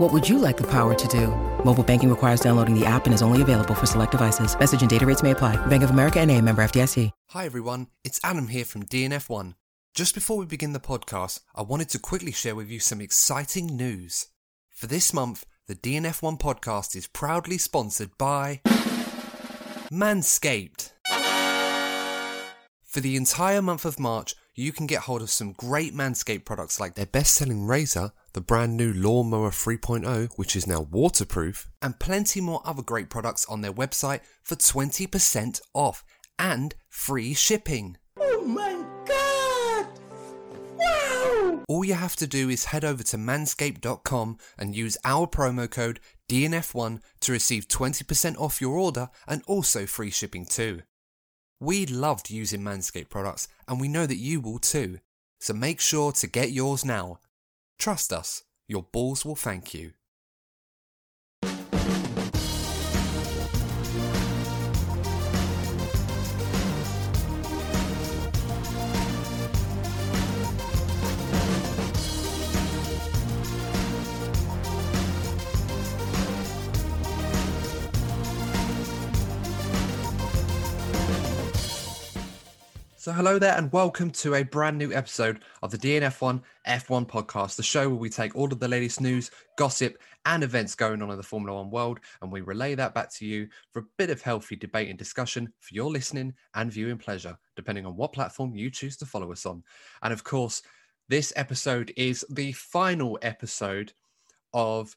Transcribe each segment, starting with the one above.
What would you like the power to do? Mobile banking requires downloading the app and is only available for select devices. Message and data rates may apply. Bank of America and a member FDIC. Hi everyone, it's Adam here from DNF1. Just before we begin the podcast, I wanted to quickly share with you some exciting news. For this month, the DNF1 podcast is proudly sponsored by Manscaped. For the entire month of March, you can get hold of some great Manscaped products like their best selling razor, the brand new Lawnmower 3.0, which is now waterproof, and plenty more other great products on their website for 20% off and free shipping. Oh my god! Wow! All you have to do is head over to manscaped.com and use our promo code DNF1 to receive 20% off your order and also free shipping too. We loved using Manscaped products and we know that you will too. So make sure to get yours now. Trust us, your balls will thank you. So, hello there, and welcome to a brand new episode of the DNF1 F1 podcast, the show where we take all of the latest news, gossip, and events going on in the Formula One world, and we relay that back to you for a bit of healthy debate and discussion for your listening and viewing pleasure, depending on what platform you choose to follow us on. And of course, this episode is the final episode of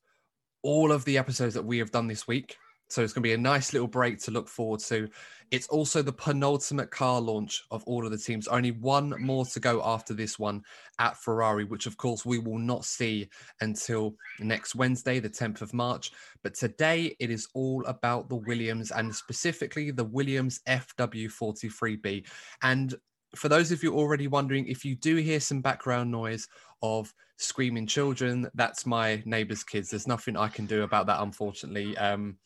all of the episodes that we have done this week. So it's going to be a nice little break to look forward to. It's also the penultimate car launch of all of the teams. Only one more to go after this one at Ferrari, which of course we will not see until next Wednesday, the 10th of March. But today it is all about the Williams and specifically the Williams FW43B. And for those of you already wondering, if you do hear some background noise of screaming children, that's my neighbor's kids. There's nothing I can do about that, unfortunately. Um,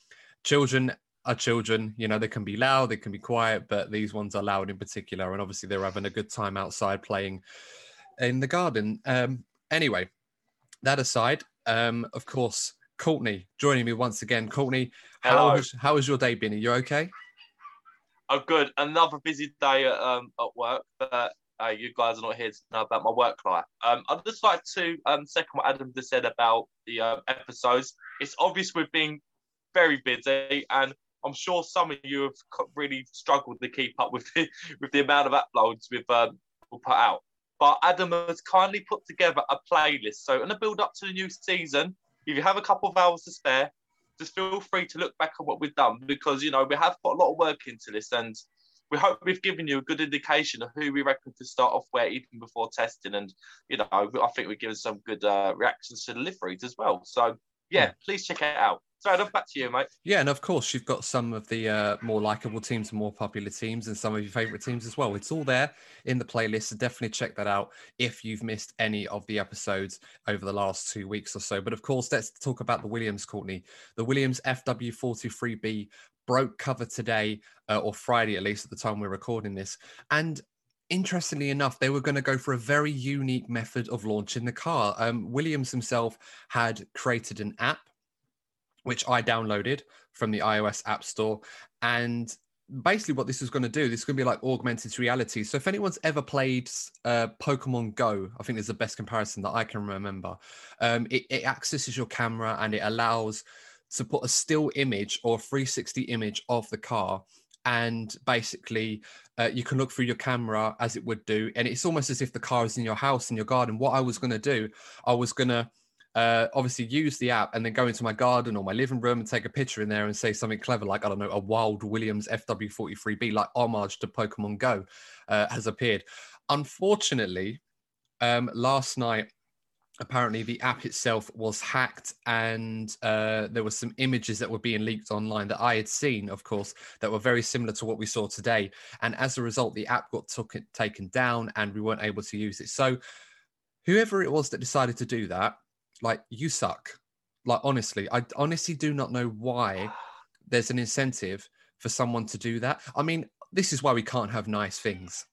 children are children you know they can be loud they can be quiet but these ones are loud in particular and obviously they're having a good time outside playing in the garden um anyway that aside um of course courtney joining me once again courtney how has, how has your day been are you okay I'm good. Another busy day at, um, at work, but uh, you guys are not here to know about my work life. Um, I'd just like to um, second what Adam just said about the uh, episodes. It's obvious we've been very busy, and I'm sure some of you have really struggled to keep up with the, with the amount of uploads we've um, put out. But Adam has kindly put together a playlist. So, in the build up to the new season, if you have a couple of hours to spare, just feel free to look back at what we've done because you know we have put a lot of work into this and we hope we've given you a good indication of who we reckon to start off where even before testing and you know I think we've given some good uh, reactions to the liveries as well so yeah please check it out so Adam back to you mate. Yeah and of course you've got some of the uh, more likable teams and more popular teams and some of your favorite teams as well. It's all there in the playlist so definitely check that out if you've missed any of the episodes over the last two weeks or so. But of course let's talk about the williams courtney. The williams fw43b broke cover today uh, or friday at least at the time we're recording this. And interestingly enough, they were going to go for a very unique method of launching the car. Um, Williams himself had created an app, which I downloaded from the iOS App Store. And basically, what this is going to do, this is going to be like augmented reality. So, if anyone's ever played uh, Pokemon Go, I think is the best comparison that I can remember. Um, it, it accesses your camera and it allows to put a still image or 360 image of the car and basically uh, you can look through your camera as it would do and it's almost as if the car is in your house in your garden what i was going to do i was going to uh, obviously use the app and then go into my garden or my living room and take a picture in there and say something clever like i don't know a wild williams fw43b like homage to pokemon go uh, has appeared. Unfortunately um, last night apparently the app itself was hacked and uh, there were some images that were being leaked online that i had seen of course that were very similar to what we saw today. And as a result the app got took, taken down and we weren't able to use it. So whoever it was that decided to do that like you suck like honestly i honestly do not know why there's an incentive for someone to do that i mean this is why we can't have nice things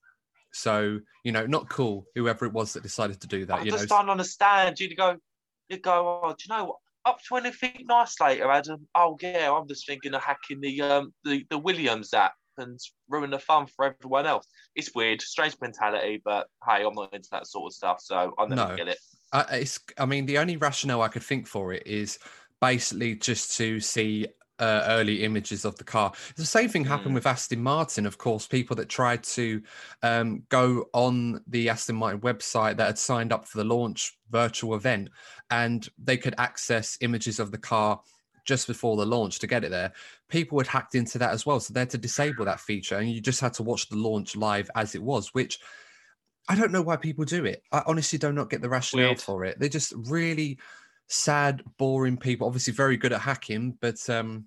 so you know, not cool. Whoever it was that decided to do that. I you just know, don't understand. You'd go, you go. Oh, do you know what? Up to anything nice later, Adam? Oh yeah, I'm just thinking of hacking the um the, the Williams app and ruin the fun for everyone else. It's weird, strange mentality, but hey, I'm not into that sort of stuff, so I never No. get it. I, it's. I mean, the only rationale I could think for it is basically just to see uh, early images of the car. The same thing happened Mm. with Aston Martin, of course. People that tried to um, go on the Aston Martin website that had signed up for the launch virtual event, and they could access images of the car just before the launch to get it there. People had hacked into that as well, so they had to disable that feature, and you just had to watch the launch live as it was, which. I don't know why people do it. I honestly do not get the rationale Weird. for it. They're just really sad, boring people. Obviously, very good at hacking, but um,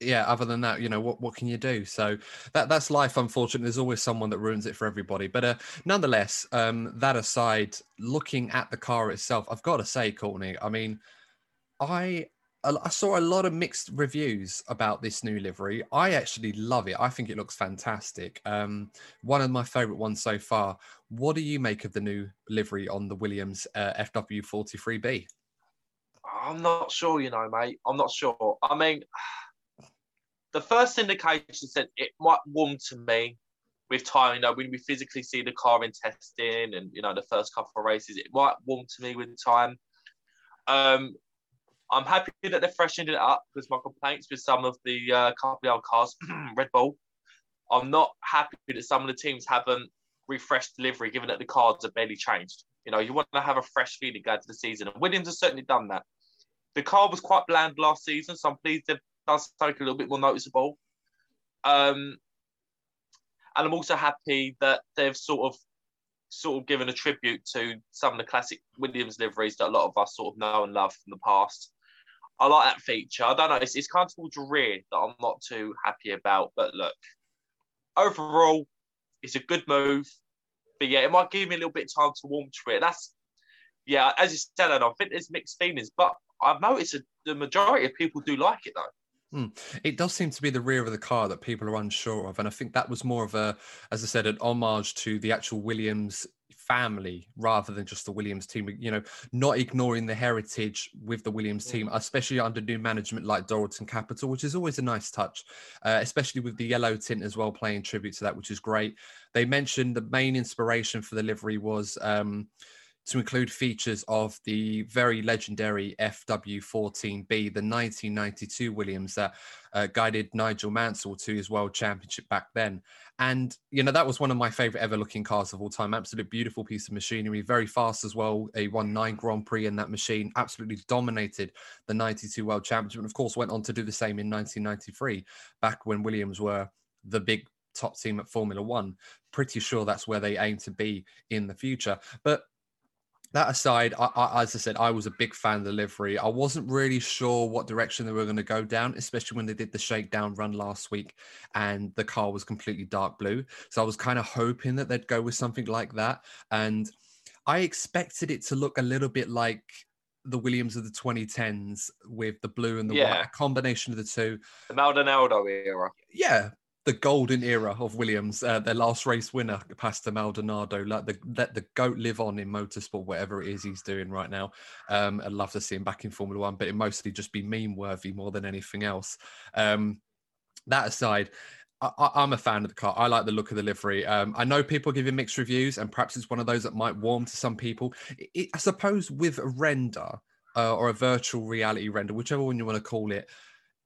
yeah. Other than that, you know, what what can you do? So that that's life. Unfortunately, there's always someone that ruins it for everybody. But uh, nonetheless, um, that aside, looking at the car itself, I've got to say, Courtney. I mean, I I saw a lot of mixed reviews about this new livery. I actually love it. I think it looks fantastic. Um, one of my favorite ones so far. What do you make of the new livery on the Williams uh, FW43B? I'm not sure, you know, mate. I'm not sure. I mean, the first indication said it might warm to me with time. You know, when we physically see the car in testing and you know the first couple of races, it might warm to me with time. Um, I'm happy that they're freshening it up because my complaints with some of the uh, old cars, Red Bull, I'm not happy that some of the teams haven't refreshed delivery, given that the cards are barely changed. You know, you want to have a fresh feeling going to the season, and Williams has certainly done that. The car was quite bland last season, so I'm pleased they've done something a little bit more noticeable. Um, and I'm also happy that they've sort of sort of given a tribute to some of the classic Williams liveries that a lot of us sort of know and love from the past. I like that feature. I don't know, it's, it's kind of towards the rear that I'm not too happy about. But look, overall, it's a good move. But yeah, it might give me a little bit of time to warm to it. That's yeah, as you said, I think there's mixed feelings, but I've noticed the majority of people do like it though. Hmm. It does seem to be the rear of the car that people are unsure of, and I think that was more of a, as I said, an homage to the actual Williams family rather than just the Williams team. You know, not ignoring the heritage with the Williams team, especially under new management like Dorilton Capital, which is always a nice touch, uh, especially with the yellow tint as well, playing tribute to that, which is great. They mentioned the main inspiration for the livery was. Um, to include features of the very legendary FW14B, the 1992 Williams that uh, guided Nigel Mansell to his world championship back then. And, you know, that was one of my favorite ever looking cars of all time. Absolute beautiful piece of machinery, very fast as well. A won nine Grand Prix in that machine, absolutely dominated the 92 world championship. And of course, went on to do the same in 1993, back when Williams were the big top team at Formula One. Pretty sure that's where they aim to be in the future. But that aside, I, I, as I said, I was a big fan of the livery. I wasn't really sure what direction they were going to go down, especially when they did the shakedown run last week and the car was completely dark blue. So I was kind of hoping that they'd go with something like that. And I expected it to look a little bit like the Williams of the 2010s with the blue and the Yeah. white, a combination of the two The Maldonado era. yeah the golden era of Williams, uh, their last race winner, Pastor Maldonado. Let the let the goat live on in motorsport, whatever it is he's doing right now. Um, I'd love to see him back in Formula One, but it mostly just be meme worthy more than anything else. Um, that aside, I, am a fan of the car. I like the look of the livery. Um, I know people give giving mixed reviews, and perhaps it's one of those that might warm to some people. It, it, I suppose with a render uh, or a virtual reality render, whichever one you want to call it,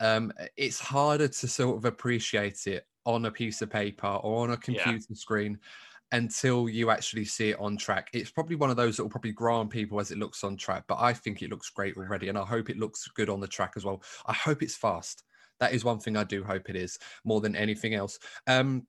um, it's harder to sort of appreciate it on a piece of paper or on a computer yeah. screen until you actually see it on track. It's probably one of those that will probably grow on people as it looks on track, but I think it looks great already, and I hope it looks good on the track as well. I hope it's fast. That is one thing I do hope it is more than anything else. Um,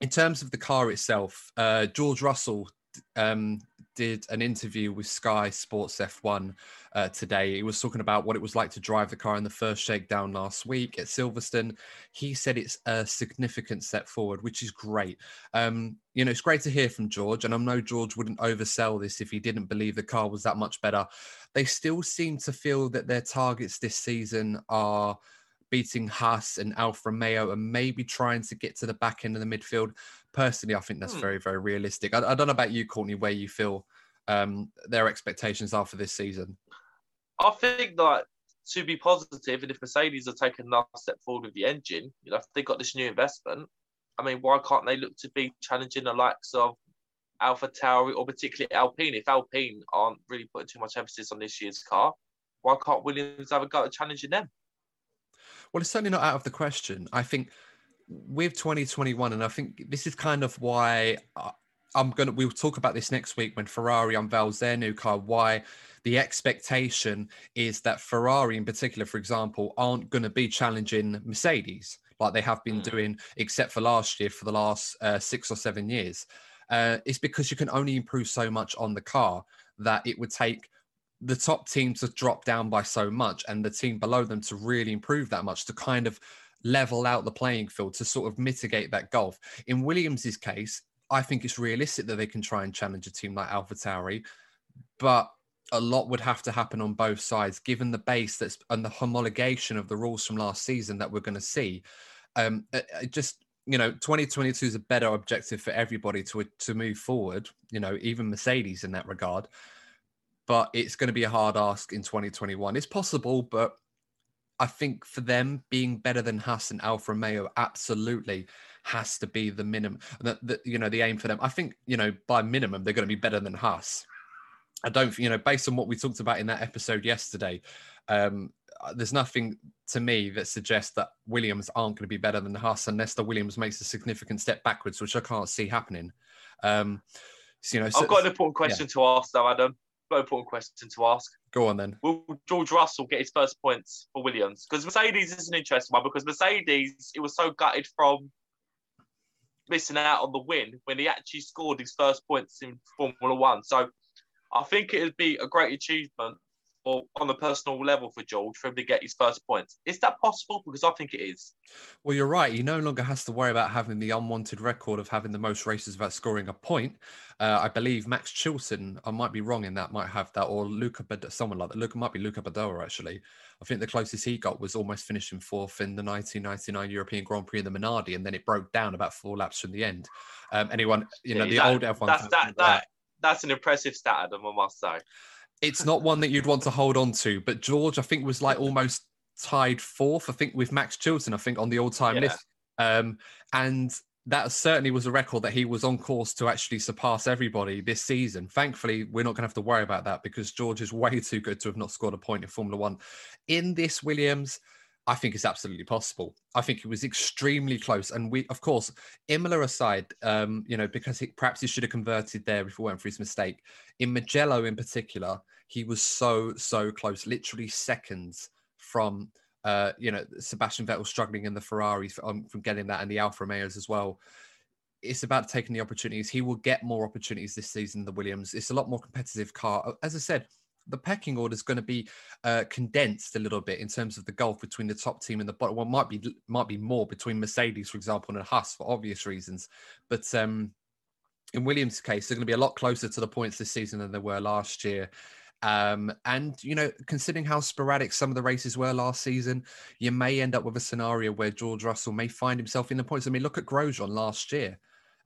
in terms of the car itself, uh, George Russell um, did an interview with Sky Sports F1 uh, today. He was talking about what it was like to drive the car in the first shakedown last week at Silverstone. He said it's a significant step forward, which is great. Um, you know, it's great to hear from George, and I know George wouldn't oversell this if he didn't believe the car was that much better. They still seem to feel that their targets this season are beating Haas and Alfa Romeo and maybe trying to get to the back end of the midfield. Personally, I think that's hmm. very, very realistic. I, I, don't know about you, Courtney, where you feel um, their expectations are for this season. I think that to be positive, and if Mercedes are taking another step forward with the engine, you know, if they got this new investment, I mean, why can't they look to be challenging the likes of Alpha Tauri or particularly Alpine? If Alpine aren't really putting too much emphasis on this year's car, why can't Williams have a go at challenging them? Well, it's certainly not out of the question. I think with 2021, and I think this is kind of why I'm going to, we'll talk about this next week when Ferrari unveils their new car, why the expectation is that Ferrari, in particular, for example, aren't going to be challenging Mercedes like they have been mm. doing, except for last year, for the last uh, six or seven years. Uh, it's because you can only improve so much on the car that it would take the top team to drop down by so much and the team below them to really improve that much to kind of level out the playing field to sort of mitigate that gulf. In Williams's case, I think it's realistic that they can try and challenge a team like Tauri, but a lot would have to happen on both sides, given the base that's and the homologation of the rules from last season that we're going to see. Um, it, it just you know, 2022 is a better objective for everybody to to move forward. You know, even Mercedes in that regard but it's going to be a hard ask in 2021. It's possible, but I think for them being better than Haas and Alfa Romeo absolutely has to be the minimum. That the, you know the aim for them. I think you know by minimum they're going to be better than Haas. I don't, you know, based on what we talked about in that episode yesterday, um, uh, there's nothing to me that suggests that Williams aren't going to be better than Haas unless the Williams makes a significant step backwards, which I can't see happening. Um, so, you know, so, I've got an important question yeah. to ask, though, Adam important question to ask. Go on then. Will George Russell get his first points for Williams? Because Mercedes is an interesting one because Mercedes, it was so gutted from missing out on the win when he actually scored his first points in Formula One. So I think it would be a great achievement or on the personal level for George for him to get his first points. Is that possible? Because I think it is. Well, you're right. He no longer has to worry about having the unwanted record of having the most races without scoring a point. Uh, I believe Max Chilton, I might be wrong in that, might have that, or Luca, Bad- someone like that. Luca might be Luca Badoer actually. I think the closest he got was almost finishing fourth in the 1999 European Grand Prix in the Minardi, and then it broke down about four laps from the end. Um, anyone, you know, yeah, the that, old F1. That's that, that, that's an impressive stat, Adam, I must say it's not one that you'd want to hold on to. But George, I think, was like almost tied fourth. I think with Max Chilton, I think on the all-time yeah. list, um, and that certainly was a record that he was on course to actually surpass everybody this season. Thankfully, we're not going to have to worry about that because George is way too good to have not scored a point in Formula One. In this Williams, I think it's absolutely possible. I think it was extremely close. And we, of course, Imola aside, um, you know, because he, perhaps he should have converted there if it weren't for his mistake. In Mugello in particular, he was so, so close, literally seconds from, uh, you know, Sebastian Vettel struggling in the Ferraris um, from getting that and the Alfa Romeos as well. It's about taking the opportunities. He will get more opportunities this season, the Williams. It's a lot more competitive car. As I said, the pecking order is going to be uh, condensed a little bit in terms of the gulf between the top team and the bottom. Well, might be might be more between Mercedes, for example, and Haas for obvious reasons. But um, in Williams' case, they're going to be a lot closer to the points this season than they were last year. Um, and you know, considering how sporadic some of the races were last season, you may end up with a scenario where George Russell may find himself in the points. I mean, look at Grosjean last year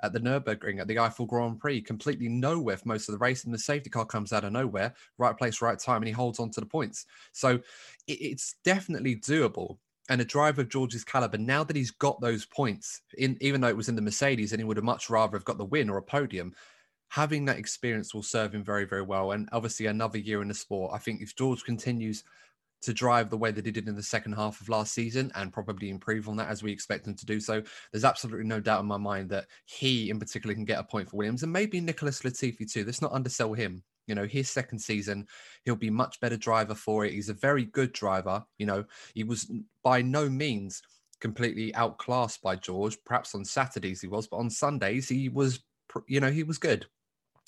at the Nurburgring at the Eifel Grand Prix, completely nowhere for most of the race, and the safety car comes out of nowhere, right place, right time, and he holds on to the points. So it's definitely doable. And a driver of George's caliber, now that he's got those points, in even though it was in the Mercedes, and he would have much rather have got the win or a podium, having that experience will serve him very, very well. And obviously, another year in the sport. I think if George continues to drive the way that he did in the second half of last season and probably improve on that as we expect him to do so. There's absolutely no doubt in my mind that he, in particular, can get a point for Williams and maybe Nicholas Latifi too. Let's not undersell him. You know, his second season, he'll be much better driver for it. He's a very good driver. You know, he was by no means completely outclassed by George. Perhaps on Saturdays he was, but on Sundays he was, you know, he was good.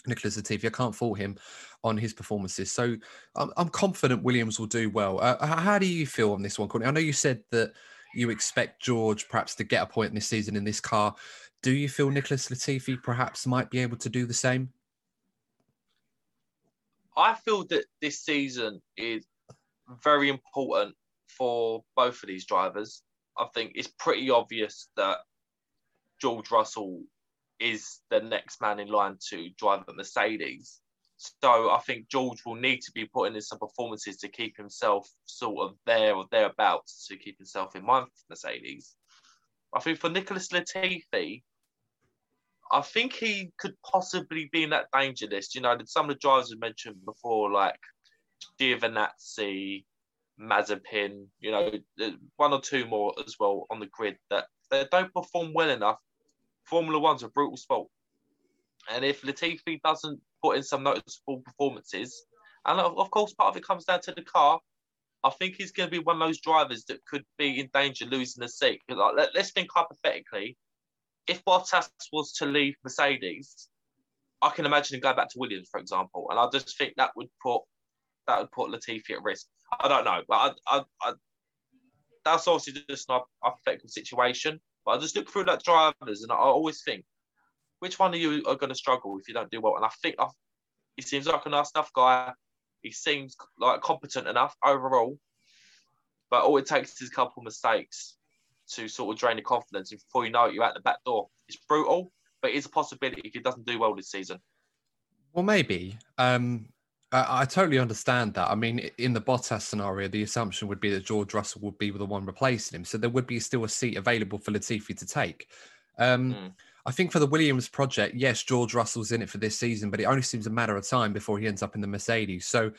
Nicholas Latifi. I can't fault him on his performances. So I'm, I'm confident Williams will do well. Uh, how do you feel on this one, Courtney? I know you said that you expect George perhaps to get a point this season in this car. Do you feel Nicholas Latifi perhaps might be able to do the same? I feel that this season is very important for both of these drivers. I think it's pretty obvious that George Russell is the next man in line to drive at Mercedes. So I think George will need to be putting in some performances to keep himself sort of there or thereabouts to keep himself in mind for Mercedes. I think for Nicholas Latifi, I think he could possibly be in that danger list. You know, some of the drivers we mentioned before, like Giovinazzi, Mazepin, you know, one or two more as well on the grid that they don't perform well enough Formula One's a brutal sport. And if Latifi doesn't put in some noticeable performances, and of course, part of it comes down to the car, I think he's going to be one of those drivers that could be in danger losing the seat. Like, let, us think hypothetically, if Bottas was to leave Mercedes, I can imagine him going back to Williams, for example, and I just think that would put that would put Latifi at risk. I don't know, but I, I, I, that's obviously just an hypothetical situation. But I just look through that drivers and I always think, which one of you are going to struggle if you don't do well? And I think I, he seems like a nice enough guy. He seems like competent enough overall. But all it takes is a couple of mistakes to sort of drain the confidence. And before you know it, you're at the back door. It's brutal, but it's a possibility if he doesn't do well this season. Well, maybe. Um, I, I, totally understand that. I mean, in the Bottas scenario, the assumption would be that George Russell would be the one replacing him, so there would be still a seat available for Latifi to take. Um, mm. I think for the Williams project, yes, George Russell's in it for this season, but it only seems a matter of time before he ends up in the Mercedes. So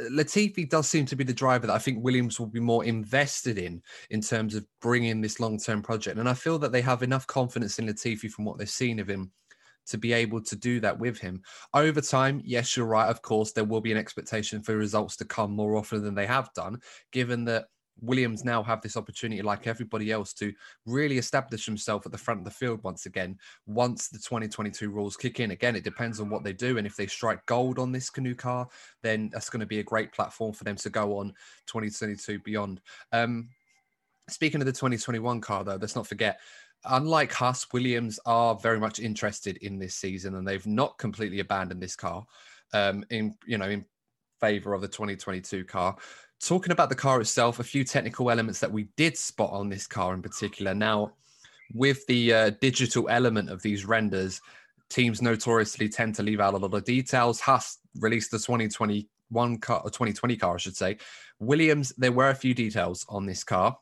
Latifi does seem to be the driver that I think Williams will be more invested in in terms of bringing this long-term project, and I feel that they have enough confidence in Latifi from what they've seen of him to be able to do that with him. Over time, yes, you're right. Of course, there will be an expectation for results to come more often than they have done, given that Williams now have this opportunity, like everybody else, to really establish himself at the front of the field once again. Once the 2022 rules kick in, again, it depends on what they do, and if they strike gold on this canoe car, then that's going to be a great platform for them to go on 2022 beyond. Um, speaking of the 2021 car, though, let's not forget unlike Haas, Williams are very much interested in this season, and they've not completely abandoned this car. Um, in you know, in favor of the 2022 car. Talking about the car itself, a few technical elements that we did spot on this car in particular. Now, with the uh, digital element of these renders, teams notoriously tend to leave out a lot of details. Haas released the 2021 car, or 2020 car, I should say. Williams, there were a few details on this car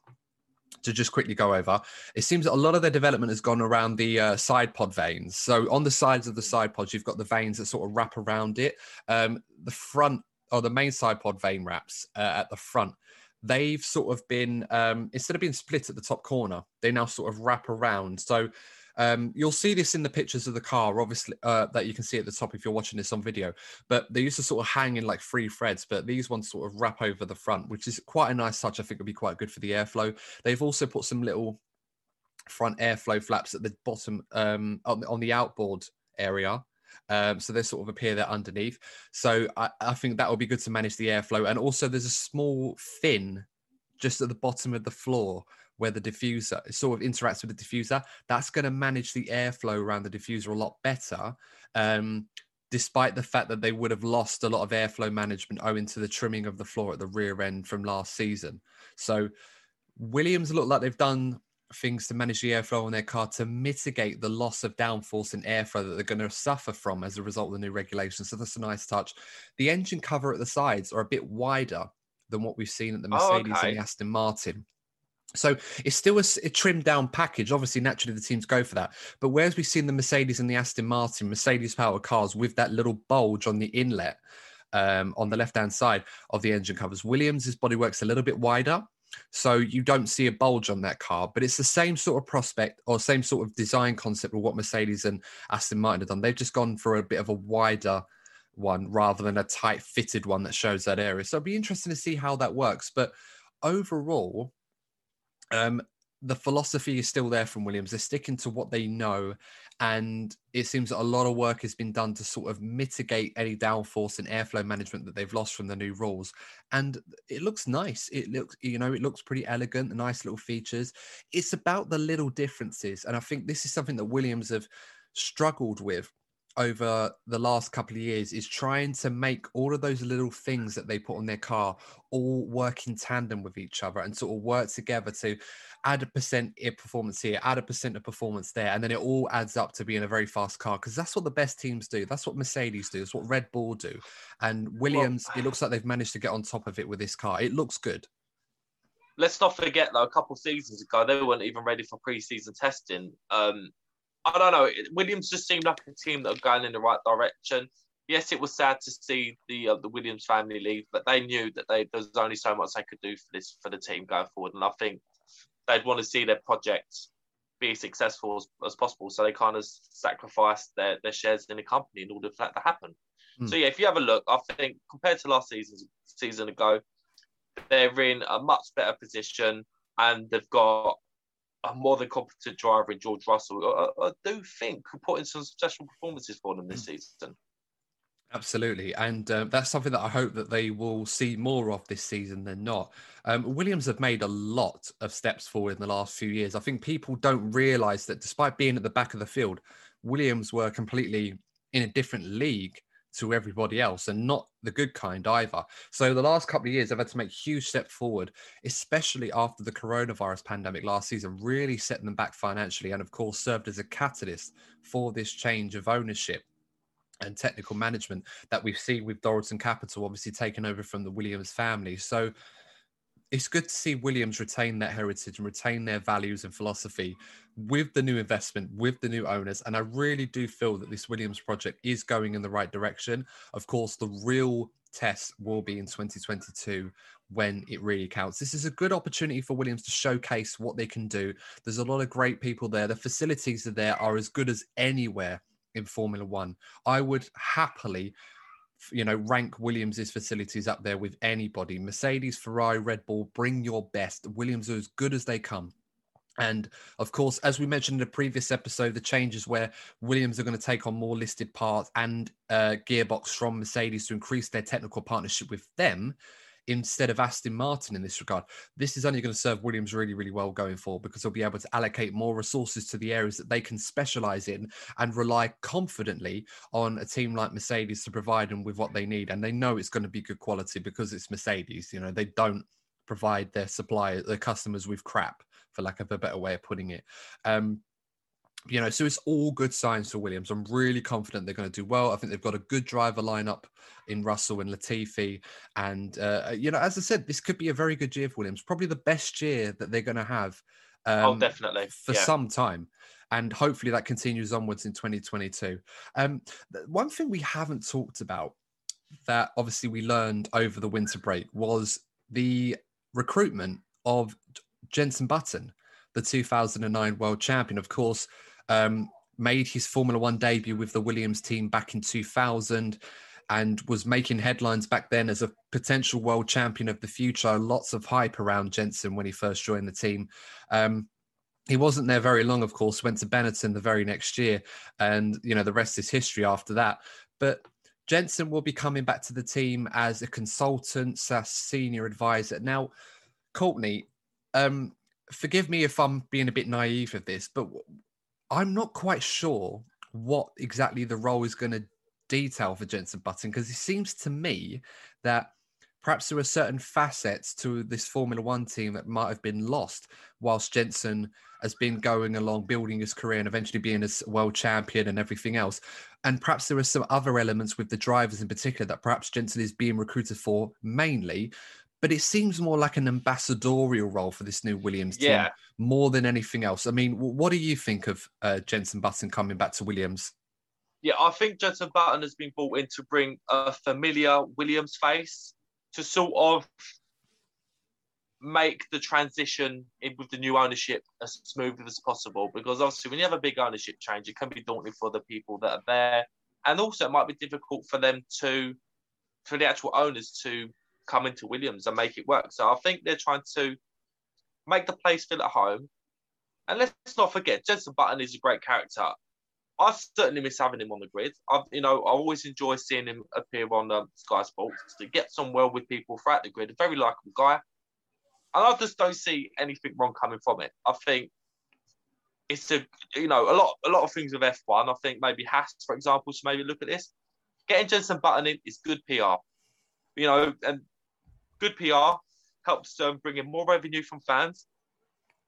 to just quickly go over, it seems that a lot of their development has gone around the uh, side pod vanes. So on the sides of the side pods, you've got the vanes that sort of wrap around it. Um, the front or the main side pod vane wraps uh, at the front. They've sort of been um, instead of being split at the top corner, they now sort of wrap around. So um, you'll see this in the pictures of the car, obviously, uh, that you can see at the top if you're watching this on video. But they used to sort of hang in like three threads, but these ones sort of wrap over the front, which is quite a nice touch. I think would be quite good for the airflow. They've also put some little front airflow flaps at the bottom um, on, the, on the outboard area. Um, so they sort of appear there underneath. So I, I think that will be good to manage the airflow. And also, there's a small fin just at the bottom of the floor where the diffuser sort of interacts with the diffuser. That's going to manage the airflow around the diffuser a lot better. Um, despite the fact that they would have lost a lot of airflow management owing to the trimming of the floor at the rear end from last season. So Williams look like they've done things to manage the airflow on their car to mitigate the loss of downforce and airflow that they're going to suffer from as a result of the new regulations. So that's a nice touch. The engine cover at the sides are a bit wider than what we've seen at the Mercedes oh, okay. and the Aston Martin. So it's still a, a, trimmed down package. Obviously, naturally, the teams go for that. But whereas we've seen the Mercedes and the Aston Martin, Mercedes powered cars with that little bulge on the inlet um, on the left hand side of the engine covers, Williams' bodywork's a little bit wider. So you don't see a bulge on that car, but it's the same sort of prospect or same sort of design concept with what Mercedes and Aston Martin have done. They've just gone for a bit of a wider one rather than a tight fitted one that shows that area. So it'll be interesting to see how that works. But overall, um, the philosophy is still there from Williams. They're sticking to what they know. And it seems that a lot of work has been done to sort of mitigate any downforce and airflow management that they've lost from the new rules. And it looks nice. It looks, you know, it looks pretty elegant, the nice little features. It's about the little differences. And I think this is something that Williams have struggled with over the last couple of years is trying to make all of those little things that they put on their car all work in tandem with each other and sort of work together to add a percent of performance here, add a percent of performance there, and then it all adds up to being a very fast car because that's what the best teams do. That's what Mercedes do. That's what Red Bull do. And Williams, well, it looks like they've managed to get on top of it with this car. It looks good. Let's not forget, though, a couple seasons ago, they weren't even ready for pre-season testing. Um, I don't know. Williams just seemed like a team that are going in the right direction. Yes, it was sad to see the uh, the Williams family leave, but they knew that they there's only so much they could do for this for the team going forward, and I think they'd want to see their projects be as successful as, as possible. So they kind of sacrificed their, their shares in the company in order for that to happen. Mm. So yeah, if you have a look, I think compared to last season season ago, they're in a much better position and they've got a more than competent driver in George Russell. I, I do think could put in some special performances for them this season. Absolutely, and um, that's something that I hope that they will see more of this season than not. Um, Williams have made a lot of steps forward in the last few years. I think people don't realise that despite being at the back of the field, Williams were completely in a different league to everybody else and not the good kind either. So the last couple of years, they've had to make huge step forward, especially after the coronavirus pandemic last season, really setting them back financially, and of course served as a catalyst for this change of ownership and technical management that we've seen with Dorilton Capital, obviously taken over from the Williams family. So it's good to see Williams retain that heritage and retain their values and philosophy with the new investment, with the new owners. And I really do feel that this Williams project is going in the right direction. Of course, the real test will be in 2022 when it really counts. This is a good opportunity for Williams to showcase what they can do. There's a lot of great people there. The facilities there are as good as anywhere in Formula One. I would happily, you know, rank Williams's facilities up there with anybody. Mercedes, Ferrari, Red Bull, bring your best. Williams are as good as they come. And of course, as we mentioned in the previous episode, the changes where Williams are going to take on more listed parts and uh, gearbox from Mercedes to increase their technical partnership with them instead of Aston Martin in this regard. This is only going to serve Williams really, really well going forward because they'll be able to allocate more resources to the areas that they can specialize in and rely confidently on a team like Mercedes to provide them with what they need. And they know it's going to be good quality because it's Mercedes. You know, they don't provide their suppliers, their customers with crap, for lack of a better way of putting it. Um, you know, so it's all good signs for Williams. I'm really confident they're going to do well. I think they've got a good driver lineup in Russell and Latifi. And, uh, you know, as I said, this could be a very good year for Williams, probably the best year that they're going to have. Oh, um, oh, definitely. For yeah. some time. And hopefully that continues onwards in 2022. Um, one thing we haven't talked about that obviously we learned over the winter break was the recruitment of Jenson Button, the 2009 world champion. Of course, um, made his Formula One debut with the Williams team back in 2000 and was making headlines back then as a potential world champion of the future. Lots of hype around Jenson when he first joined the team. Um, he wasn't there very long, of course, went to Benetton the very next year. And, you know, the rest is history after that. But Jenson will be coming back to the team as a consultant, slash senior advisor. Now, Courtney, um, forgive me if I'm being a bit naive with this, but I'm not quite sure what exactly the role is going to detail for Jenson Button because it seems to me that perhaps there are certain facets to this Formula One team that might have been lost whilst Jenson has been going along, building his career and eventually being a world champion and everything else. And perhaps there are some other elements with the drivers in particular that perhaps Jenson is being recruited for mainly. But it seems more like an ambassadorial role for this new Williams team Yeah. more than anything else. I mean, what do you think of uh, Jenson Button coming back to Williams? Yeah, I think Jenson Button has been brought in to bring a familiar Williams face to sort of make the transition in with the new ownership as smooth as possible. Because obviously, when you have a big ownership change, it can be daunting for the people that are there, and also it might be difficult for them to, for the actual owners to come into Williams and make it work. So I think they're trying to make the place feel at home. And let's not forget, Jenson Button is a great character. I certainly miss having him on the grid. I've, you know, I always enjoy seeing him appear on um, Sky Sports to get on well with people throughout the grid. A very likable guy, and I just don't see anything wrong coming from it. I think it's a, you know, a lot, a lot of things with F1. I think maybe Haas, for example, should maybe look at this. Getting Jenson Button in is good PR, you know, and good PR helps them bring in more revenue from fans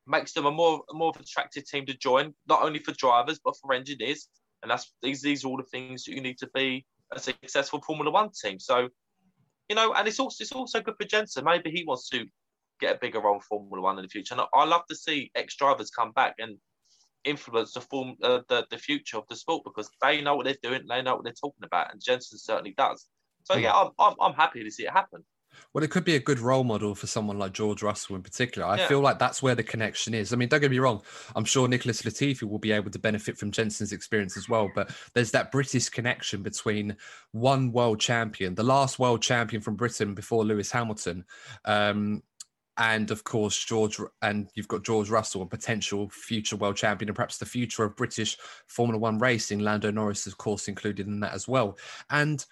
makes them a more more attractive team to join, not only for drivers but for engineers. And that's these these are all the things that you need to be a successful Formula One team. So, you know, and it's also it's also good for Jenson. Maybe he wants to get a bigger role in Formula One in the future. And I, I love to see ex drivers come back and influence the form uh, the the future of the sport because they know what they're doing, they know what they're talking about, and Jenson certainly does. So yeah, I'm, I'm, I'm happy to see it happen. Well, it could be a good role model for someone like George Russell in particular. I Yeah. feel like that's where the connection is. I mean, don't get me wrong. I'm sure Nicholas Latifi will be able to benefit from Jenson's experience as well. But there's that British connection between one world champion, the last world champion from Britain before Lewis Hamilton, um, and of course George, and you've got George Russell, a potential future world champion, and perhaps the future of British Formula One racing. Lando Norris, of course, included in that as well. And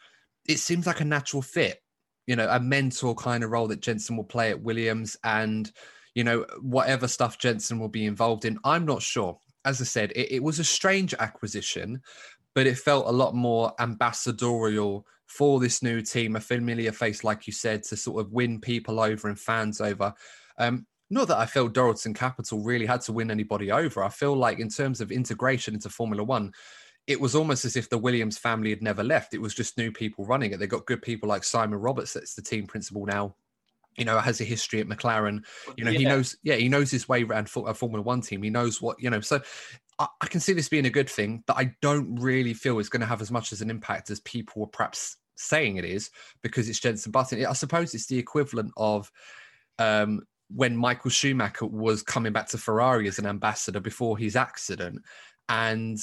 it seems like a natural fit you know, a mentor kind of role that Jenson will play at Williams and, you know, whatever stuff Jenson will be involved in. I'm not sure. As I said, it, it was a strange acquisition, but it felt a lot more ambassadorial for this new team, a familiar face, like you said, to sort of win people over and fans over. Um, not that I feel Dorilton Capital really had to win anybody over. I feel like in terms of integration into Formula One, it was almost as if the Williams family had never left. It was just new people running it. They got good people like Simon Roberts, that's the team principal now. You know, has a history at McLaren. You know, he knows, yeah, he knows his way around for a Formula One team. He knows what, you know, so I, I can see this being a good thing, but I don't really feel it's going to have as much as an impact as people were perhaps saying it is because it's Jenson Button. I suppose it's the equivalent of um, when Michael Schumacher was coming back to Ferrari as an ambassador before his accident. And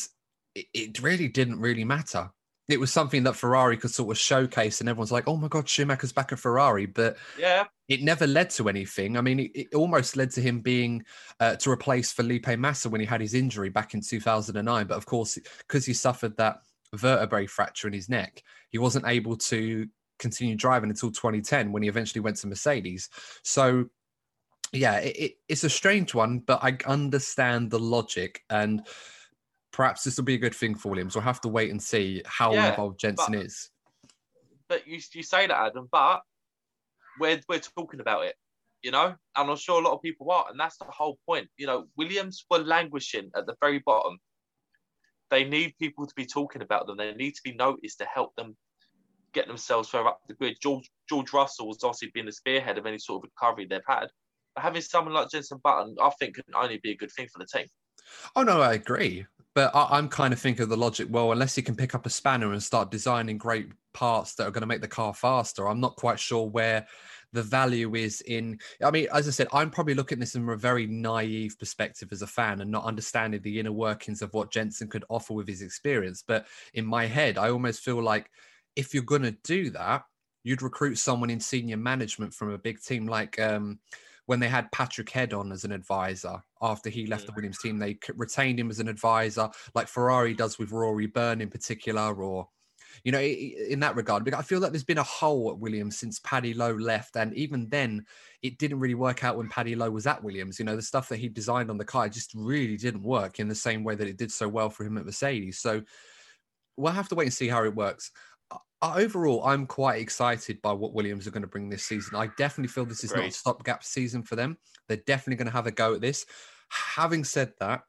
it, it really didn't really matter. It was something that Ferrari could sort of showcase, and everyone's like, oh my God, Schumacher's back at Ferrari. But Yeah, it never led to anything. I mean, it, it almost led to him being uh, to replace Felipe Massa when he had his injury back in 2009. But of course, because he suffered that vertebrae fracture in his neck, he wasn't able to continue driving until 2010 when he eventually went to Mercedes. So, yeah, it, it, it's a strange one, but I understand the logic. And perhaps this will be a good thing for Williams. We'll have to wait and see how Yeah, involved Jenson but- is. but you you say that, Adam, but we're we're talking about it, you know, and I'm sure a lot of people are, and that's the whole point. You know, Williams were languishing at the very bottom. They need people to be talking about them. They need to be noticed to help them get themselves further up the grid. George George Russell has obviously been the spearhead of any sort of recovery they've had. But having someone like Jenson Button, I think, can only be a good thing for the team. Oh no, I agree. But I, I'm kind of thinking of the logic. Well, unless he can pick up a spanner and start designing great parts that are going to make the car faster, I'm not quite sure where the value is in. I mean, as I said, I'm probably looking at this from a very naive perspective as a fan and not understanding the inner workings of what Jenson could offer with his experience. But in my head, I almost feel like if you're going to do that, you'd recruit someone in senior management from a big team like um, when they had Patrick Head on as an advisor after he left the Mm. Williams team, they retained him as an advisor, like Ferrari does with Rory Byrne in particular, or you know, in that regard. Because I feel like there's been a hole at Williams since Paddy Lowe left, and even then, it didn't really work out when Paddy Lowe was at Williams. You know, the stuff that he designed on the car just really didn't work in the same way that it did so well for him at Mercedes. So we'll have to wait and see how it works. Overall, I'm quite excited by what Williams are going to bring this season. I definitely feel this is not a stopgap season for them. They're definitely going to have a go at this. Having said that,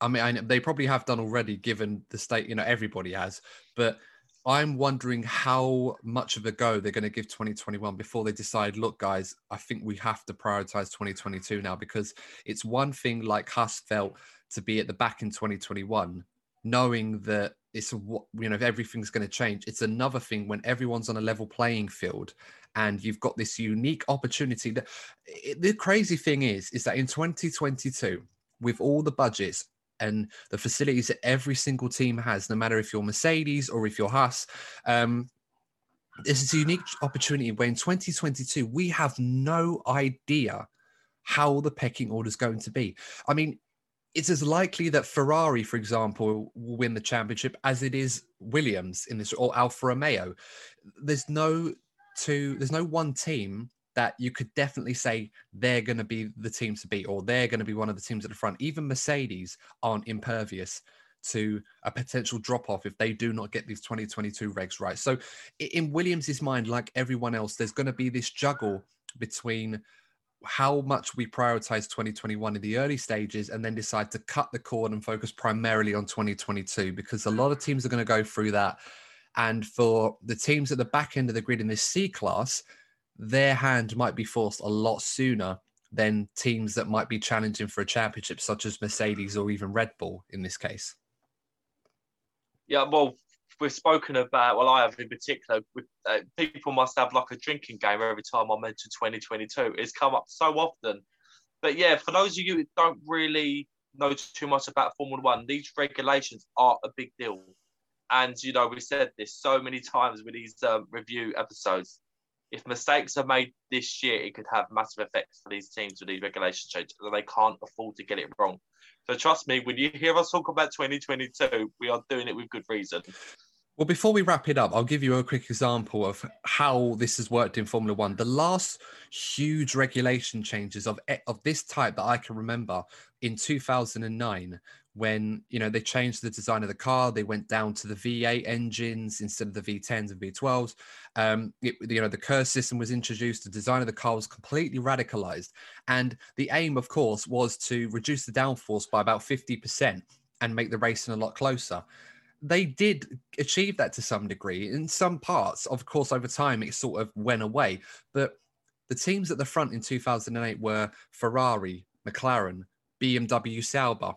I mean, I, they probably have done already, given the state. You know, everybody has, but I'm wondering how much of a go they're going to give 2021 before they decide, look, guys, I think we have to prioritize 2022 now because it's one thing like Haas felt to be at the back in 2021, knowing that it's what you know, everything's going to change. It's another thing when everyone's on a level playing field and you've got this unique opportunity. The crazy thing is, is that in 2022, with all the budgets, and the facilities that every single team has, no matter if you're Mercedes or if you're Haas. Um, this is a unique opportunity where in 2022 we have no idea how the pecking order is going to be. I mean, it's as likely that Ferrari, for example, will win the championship as it is Williams in this or Alfa Romeo. There's no two, there's no one team that you could definitely say they're going to be the team to beat or they're going to be one of the teams at the front. Even Mercedes aren't impervious to a potential drop off if they do not get these 2022 regs right. So, in Williams's mind, like everyone else, there's going to be this juggle between how much we prioritize 2021 in the early stages and then decide to cut the cord and focus primarily on 2022 because a lot of teams are going to go through that. And for the teams at the back end of the grid in this C class, their hand might be forced a lot sooner than teams that might be challenging for a championship, such as Mercedes or even Red Bull in this case. Yeah, well, we've spoken about, well, I have in particular, with, uh, people must have like a drinking game every time I mention 2022. It's come up so often. But yeah, for those of you who don't really know too much about Formula One, these regulations are a big deal. And, you know, we said this so many times with these um, review episodes if mistakes are made this year, it could have massive effects for these teams with these regulation changes, and they can't afford to get it wrong. So trust me, when you hear us talk about 2022, we are doing it with good reason. Well, before we wrap it up, I'll give you a quick example of how this has worked in Formula One. The last huge regulation changes of of this type that I can remember in 2009 when you know they changed the design of the car they went down to the v8 engines instead of the v10s and v12s um it, you know the KERS system was introduced the design of the car was completely radicalized and the aim of course was to reduce the downforce by about 50% and make the racing a lot closer. They did achieve that to some degree. In some parts of course over time it sort of went away but the teams at the front in 2008 were ferrari mclaren bmw sauber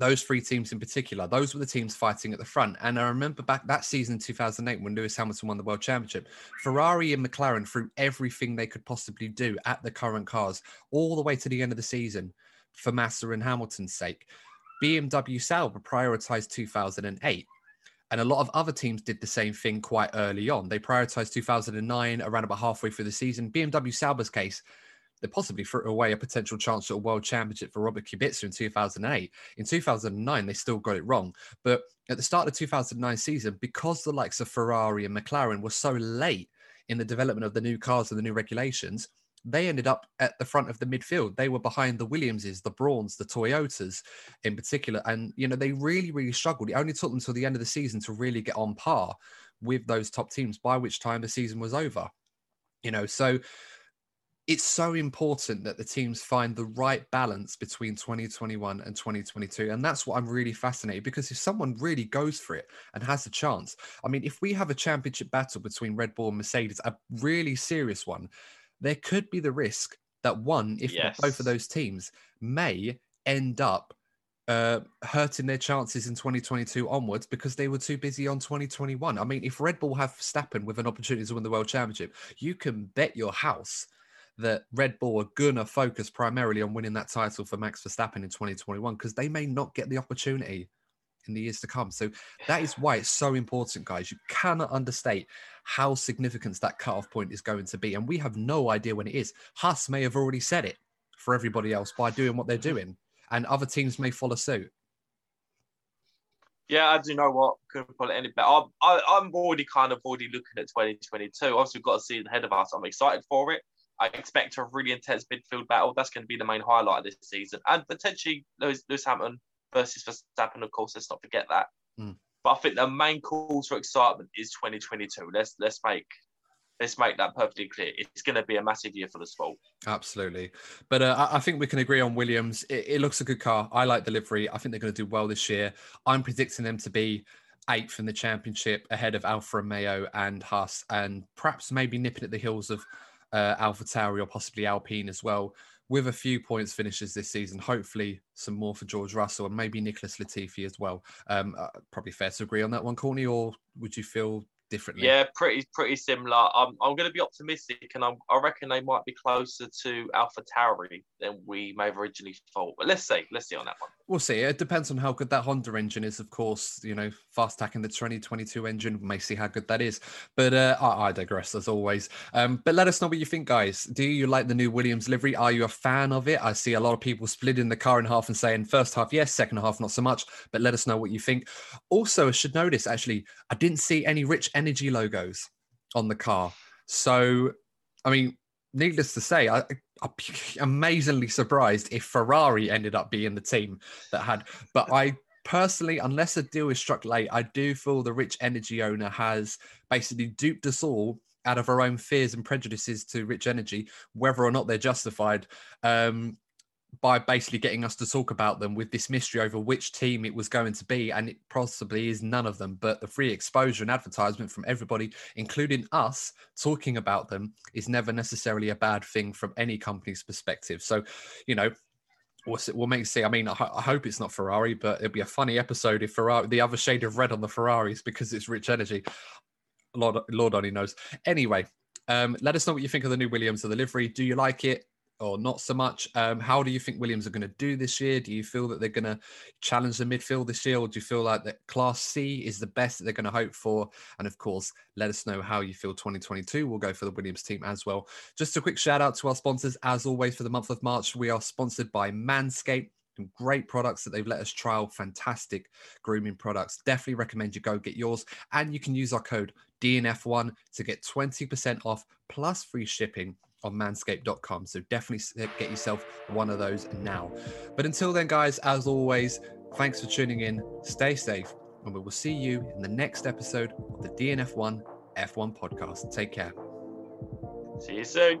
those three teams in particular, those were the teams fighting at the front. And I remember back that season, in 2008, when Lewis Hamilton won the world championship, Ferrari and McLaren threw everything they could possibly do at the current cars all the way to the end of the season for Massa and Hamilton's sake. BMW Sauber prioritized 2008. And a lot of other teams did the same thing quite early on. They prioritized 2009 around about halfway through the season. BMW Sauber's case, they possibly threw away a potential chance at a world championship for Robert Kubica in 2008. In 2009, they still got it wrong. But at the start of the 2009 season, because the likes of Ferrari and McLaren were so late in the development of the new cars and the new regulations, they ended up at the front of the midfield. They were behind the Williamses, the Brauns, the Toyotas in particular. And, you know, they really, really struggled. It only took them until the end of the season to really get on par with those top teams, by which time the season was over. You know, so it's so important that the teams find the right balance between 2021 and 2022 and that's what i'm really fascinated because if someone really goes for it and has a chance i mean if we have a championship battle between red bull and mercedes a really serious one there could be the risk that one if yes. both of those teams may end up uh, hurting their chances in 2022 onwards because they were too busy on 2021. I mean, if Red Bull have Verstappen with an opportunity to win the world championship, you can bet your house that Red Bull are gonna focus primarily on winning that title for Max Verstappen in 2021 because they may not get the opportunity in the years to come. So that is why it's so important, guys. You cannot understate how significant that cutoff point is going to be. And we have no idea when it is. Haas may have already said it for everybody else by doing what they're doing, and other teams may follow suit. Yeah, I do know what couldn't put it any better. I'm, I, I'm already kind of already looking at 2022. Obviously, we've got to see it ahead of us. I'm excited for it. I expect a really intense midfield battle. That's going to be the main highlight of this season, and potentially Lewis, Lewis Hamilton versus Verstappen. Of course, let's not forget that. Mm. But I think the main cause for excitement is 2022. Let's let's make let's make that perfectly clear. It's going to be a massive year for the sport. Absolutely. But uh, I think we can agree on Williams. It, it, looks a good car. I like the livery. I think they're going to do well this year. I'm predicting them to be eighth in the championship ahead of Alfa Romeo and Haas, and perhaps maybe nipping at the heels of uh, Alpha Tauri or possibly Alpine as well. With a few points finishes this season, hopefully some more for George Russell and maybe Nicholas Latifi as well. Um, uh, probably fair to agree on that one, Courtney, or would you feel differently? Yeah, pretty pretty similar. I'm I'm going to be optimistic, and I'm, I reckon they might be closer to Alpha Tauri than we may have originally thought. But let's see, let's see on that one. We'll see. It depends on how good that Honda engine is, of course. You know, fast tacking the 2022 engine, we may see how good that is. But uh, I, I, digress as always. Um, but let us know what you think, guys. Do you like the new Williams livery? Are you a fan of it? I see a lot of people splitting the car in half and saying first half yes, second half not so much. But let us know what you think. Also, I should notice actually, I didn't see any Rich Energy logos on the car. So, I mean, needless to say, I, I'm amazingly surprised if Ferrari ended up being the team that had. But I personally, unless a deal is struck late, I do feel the rich energy owner has basically duped us all out of our own fears and prejudices to rich energy, whether or not they're justified. Um, by basically getting us to talk about them with this mystery over which team it was going to be. And it possibly is none of them, but the free exposure and advertisement from everybody, including us, talking about them is never necessarily a bad thing from any company's perspective. So, you know, We'll, we'll make see. I mean, I, I, hope it's not Ferrari, but it'd be a funny episode if Ferrari, the other shade of red on the Ferraris, because it's rich energy. Lord, Lord only knows. Anyway, um, let us know what you think of the new Williams of the livery. Do you like it? Or not so much. Um, how do you think Williams are going to do this year? Do you feel that they're going to challenge the midfield this year, or do you feel like that Class C is the best that they're going to hope for? And of course, let us know how you feel 2022. We'll go for the Williams team as well. Just a quick shout out to our sponsors, as always, for the month of March. We are sponsored by Manscaped. Great products that they've let us trial. Fantastic grooming products. Definitely recommend you go get yours. And you can use our code DNF1 to get 20% off plus free shipping on manscaped.com. So definitely eh, get yourself one of those now. But until then, guys, as always, thanks for tuning in. Stay safe, and we will see you in the next episode of the DNF1 F1 podcast. Take care. See you soon.